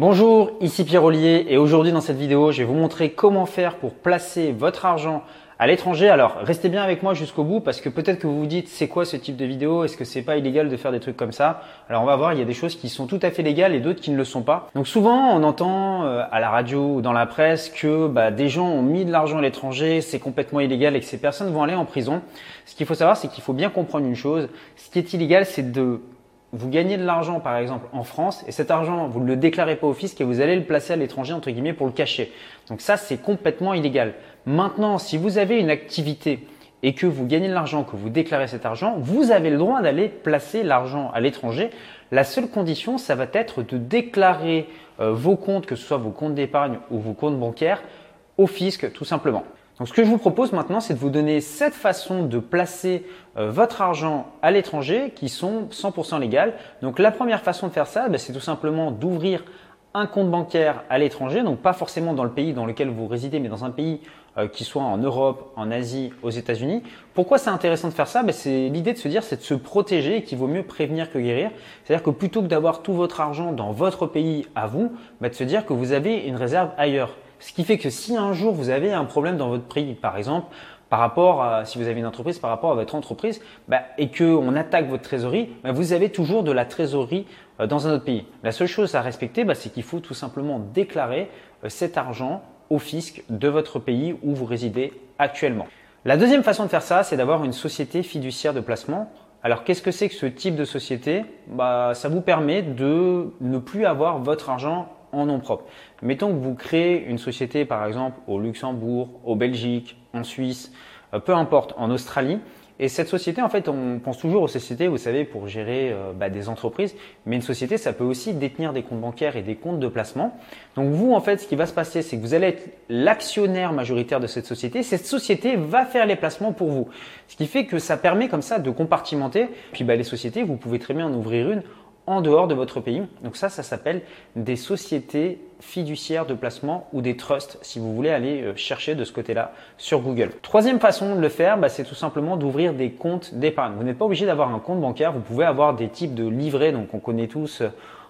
Bonjour, ici Pierre Ollier et aujourd'hui dans cette vidéo, je vais vous montrer comment faire pour placer votre argent à l'étranger. Alors, restez bien avec moi jusqu'au bout parce que peut-être que vous vous dites c'est quoi ce type de vidéo? Est-ce que c'est pas illégal de faire des trucs comme ça? Alors, on va voir, il y a des choses qui sont tout à fait légales et d'autres qui ne le sont pas. Donc souvent, on entend euh, à la radio ou dans la presse que bah, des gens ont mis de l'argent à l'étranger, c'est complètement illégal et que ces personnes vont aller en prison. Ce qu'il faut savoir, c'est qu'il faut bien comprendre une chose. Ce qui est illégal, c'est de vous gagnez de l'argent par exemple en France et cet argent vous ne le déclarez pas au fisc et vous allez le placer à l'étranger entre guillemets pour le cacher. Donc ça c'est complètement illégal. Maintenant si vous avez une activité et que vous gagnez de l'argent, que vous déclarez cet argent, vous avez le droit d'aller placer l'argent à l'étranger. La seule condition, ça va être de déclarer euh, vos comptes, que ce soit vos comptes d'épargne ou vos comptes bancaires, au fisc tout simplement. Donc ce que je vous propose maintenant, c'est de vous donner sept façons de placer euh, votre argent à l'étranger qui sont 100% légales. Donc la première façon de faire ça, ben, c'est tout simplement d'ouvrir un compte bancaire à l'étranger, donc pas forcément dans le pays dans lequel vous résidez, mais dans un pays euh, qui soit en Europe, en Asie, aux États-Unis. Pourquoi c'est intéressant de faire ça? Ben, C'est l'idée de se dire, c'est de se protéger et qu'il vaut mieux prévenir que guérir. C'est-à-dire que plutôt que d'avoir tout votre argent dans votre pays à vous, ben, de se dire que vous avez une réserve ailleurs. Ce qui fait que si un jour vous avez un problème dans votre prix, par exemple, par rapport à, si vous avez une entreprise, par rapport à votre entreprise, bah, et qu'on attaque votre trésorerie, bah, vous avez toujours de la trésorerie euh, dans un autre pays. La seule chose à respecter, bah, c'est qu'il faut tout simplement déclarer euh, cet argent au fisc de votre pays où vous résidez actuellement. La deuxième façon de faire ça, c'est d'avoir une société fiduciaire de placement. Alors qu'est-ce que c'est que ce type de société? Bah, Ça vous permet de ne plus avoir votre argent en nom propre. Mettons que vous créez une société, par exemple, au Luxembourg, au Belgique, en Suisse, euh, peu importe, en Australie. Et cette société, en fait, on pense toujours aux sociétés, vous savez, pour gérer euh, bah, des entreprises. Mais une société, ça peut aussi détenir des comptes bancaires et des comptes de placement. Donc vous, en fait, ce qui va se passer, c'est que vous allez être l'actionnaire majoritaire de cette société. Cette société va faire les placements pour vous. Ce qui fait que ça permet comme ça de compartimenter. Puis bah, les sociétés, vous pouvez très bien en ouvrir une en dehors de votre pays. Donc ça, ça s'appelle des sociétés fiduciaires de placement ou des trusts si vous voulez aller euh, chercher de ce côté-là sur Google. Troisième façon de le faire, bah, c'est tout simplement d'ouvrir des comptes d'épargne. Vous n'êtes pas obligé d'avoir un compte bancaire, vous pouvez avoir des types de livrets, donc on connaît tous euh,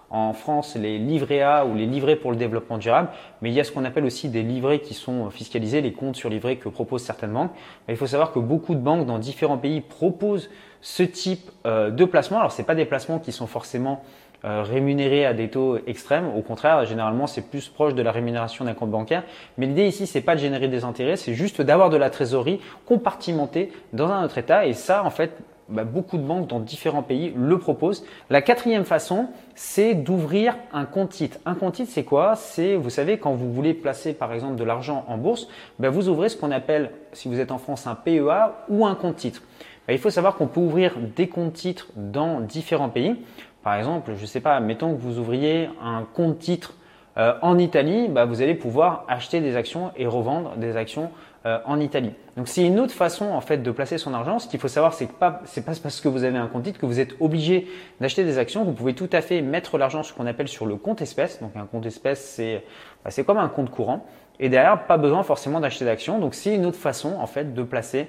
en France les livrets A ou les livrets pour le développement durable, mais il y a ce qu'on appelle aussi des livrets qui sont fiscalisés, les comptes sur livrets que proposent certaines banques. il faut savoir que beaucoup de banques dans différents pays proposent ce type euh, de placement. Alors ce pas des placements qui sont forcément euh, rémunérés à des taux extrêmes. Au contraire, généralement, c'est plus proche de la rémunération d'un compte bancaire. Mais l'idée ici, c'est pas de générer des intérêts, c'est juste d'avoir de la trésorerie compartimentée dans un autre état. Et ça, en fait, bah, beaucoup de banques dans différents pays le proposent. La quatrième façon, c'est d'ouvrir un compte titre. Un compte titre, c'est quoi? C'est, vous savez, quand vous voulez placer par exemple de l'argent en bourse, bah, vous ouvrez ce qu'on appelle, si vous êtes en France, un PEA ou un compte titre. Bah, il faut savoir qu'on peut ouvrir des comptes titres dans différents pays. Par exemple, je ne sais pas, mettons que vous ouvriez un compte titre euh, en Italie, vous allez pouvoir acheter des actions et revendre des actions euh, en Italie. Donc c'est une autre façon en fait de placer son argent. Ce qu'il faut savoir, c'est que c'est pas parce que vous avez un compte titre que vous êtes obligé d'acheter des actions. Vous pouvez tout à fait mettre l'argent ce qu'on appelle sur le compte espèce. Donc un compte espèce, c'est bah, c'est comme un compte courant. Et derrière, pas besoin forcément d'acheter d'actions. Donc c'est une autre façon en fait de placer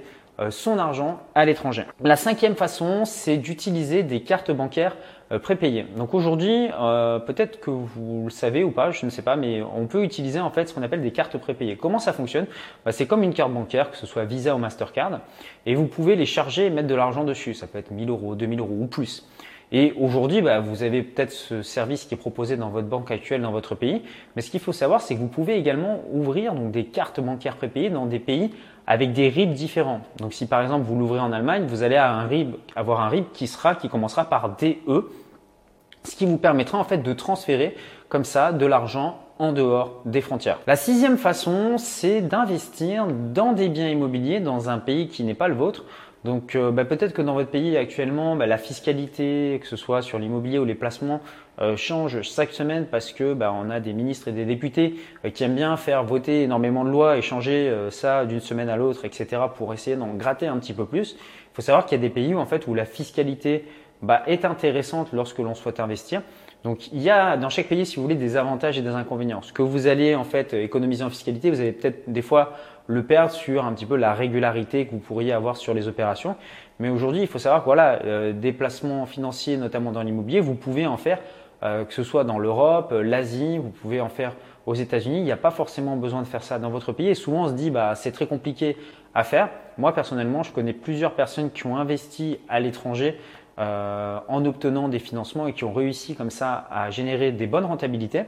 son argent à l'étranger. La cinquième façon, c'est d'utiliser des cartes bancaires euh, prépayées. Donc aujourd'hui, euh, peut-être que vous le savez ou pas, je ne sais pas, mais on peut utiliser en fait ce qu'on appelle des cartes prépayées. Comment ça fonctionne? Bah, C'est comme une carte bancaire, que ce soit Visa ou Mastercard, et vous pouvez les charger et mettre de l'argent dessus. Ça peut être 1000 euros, 2000 euros ou plus. Et aujourd'hui, bah, vous avez peut-être ce service qui est proposé dans votre banque actuelle dans votre pays. Mais ce qu'il faut savoir, c'est que vous pouvez également ouvrir donc, des cartes bancaires prépayées dans des pays avec des RIB différents. Donc si par exemple vous l'ouvrez en Allemagne, vous allez avoir un RIB, qui sera qui commencera par DE, ce qui vous permettra en fait de transférer comme ça de l'argent en dehors des frontières. La sixième façon, c'est d'investir dans des biens immobiliers dans un pays qui n'est pas le vôtre. Donc euh, bah, peut-être que dans votre pays actuellement, bah, la fiscalité, que ce soit sur l'immobilier ou les placements, euh, change chaque semaine parce que bah, on a des ministres et des députés euh, qui aiment bien faire voter énormément de lois et changer ça d'une semaine à l'autre, etc. pour essayer d'en gratter un petit peu plus. Il faut savoir qu'il y a des pays où en fait où la fiscalité est intéressante lorsque l'on souhaite investir. Donc il y a dans chaque pays, si vous voulez, des avantages et des inconvénients. Ce que vous allez en fait économiser en fiscalité, vous allez peut-être des fois le perdre sur un petit peu la régularité que vous pourriez avoir sur les opérations. Mais aujourd'hui, il faut savoir que voilà, euh, des placements financiers, notamment dans l'immobilier, vous pouvez en faire que ce soit dans l'Europe, l'Asie, vous pouvez en faire aux États-Unis. Il n'y a pas forcément besoin de faire ça dans votre pays. Et souvent, on se dit, bah, c'est très compliqué à faire. Moi, personnellement, je connais plusieurs personnes qui ont investi à l'étranger euh, en obtenant des financements et qui ont réussi comme ça à générer des bonnes rentabilités.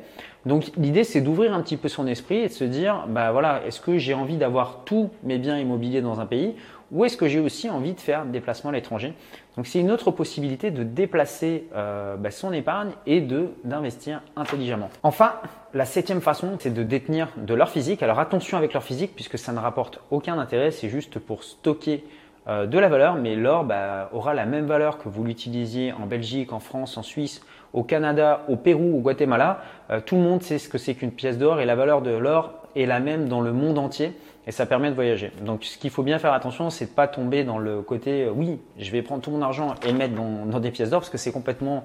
Donc l'idée c'est d'ouvrir un petit peu son esprit et de se dire bah voilà est-ce que j'ai envie d'avoir tous mes biens immobiliers dans un pays ou est-ce que j'ai aussi envie de faire des placements à l'étranger? Donc c'est une autre possibilité de déplacer euh, bah, son épargne et de d'investir intelligemment. Enfin la septième façon c'est de détenir de l'or physique. Alors attention avec l'or physique puisque ça ne rapporte aucun intérêt, c'est juste pour stocker euh, de la valeur, mais l'or bah, aura la même valeur que vous l'utilisiez en Belgique, en France, en Suisse, au Canada, au Pérou, au Guatemala. Euh, tout le monde sait ce que c'est qu'une pièce d'or et la valeur de l'or est la même dans le monde entier et ça permet de voyager. Donc ce qu'il faut bien faire attention, c'est de pas tomber dans le côté euh, oui, je vais prendre tout mon argent et mettre dans, des pièces d'or parce que c'est complètement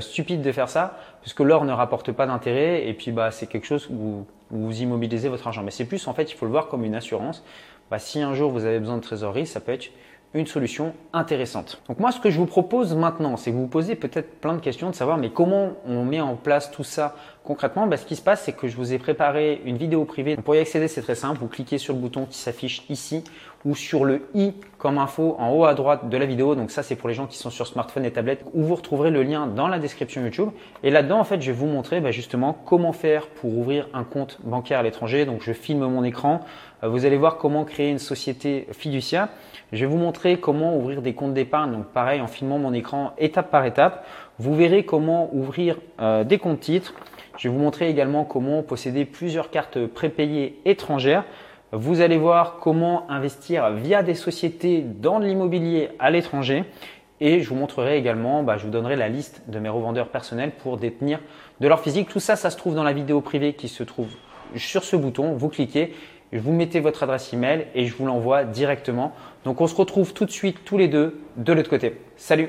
stupide de faire ça puisque l'or ne rapporte pas d'intérêt et puis bah c'est quelque chose où vous immobilisez votre argent. Mais c'est plus en fait, il faut le voir comme une assurance bah, si un jour vous avez besoin de trésorerie, ça peut être une solution intéressante. Donc moi, ce que je vous propose maintenant, c'est que vous vous posez peut-être plein de questions de savoir, mais comment on met en place tout ça concrètement? Bah, Ce qui se passe, c'est que je vous ai préparé une vidéo privée. Pour y accéder, c'est très simple. Vous cliquez sur le bouton qui s'affiche ici ou sur le i comme info en haut à droite de la vidéo. Donc ça, c'est pour les gens qui sont sur smartphone et tablette, où vous retrouverez le lien dans la description YouTube. Et là-dedans, en fait, je vais vous montrer bah, justement comment faire pour ouvrir un compte bancaire à l'étranger. Donc je filme mon écran. Euh, vous allez voir comment créer une société fiduciaire. Je vais vous comment ouvrir des comptes d'épargne. Donc pareil, en filmant mon écran étape par étape. Vous verrez comment ouvrir euh, des comptes titres. Je vais vous montrer également comment posséder plusieurs cartes prépayées étrangères. Vous allez voir comment investir via des sociétés dans l'immobilier à l'étranger. Et je vous montrerai également, bah, je vous donnerai la liste de mes revendeurs personnels pour détenir de leur physique. Tout ça, ça se trouve dans la vidéo privée qui se trouve sur ce bouton. Vous cliquez vous mettez votre adresse email et je vous l'envoie directement. Donc on se retrouve tout de suite tous les deux de l'autre côté. Salut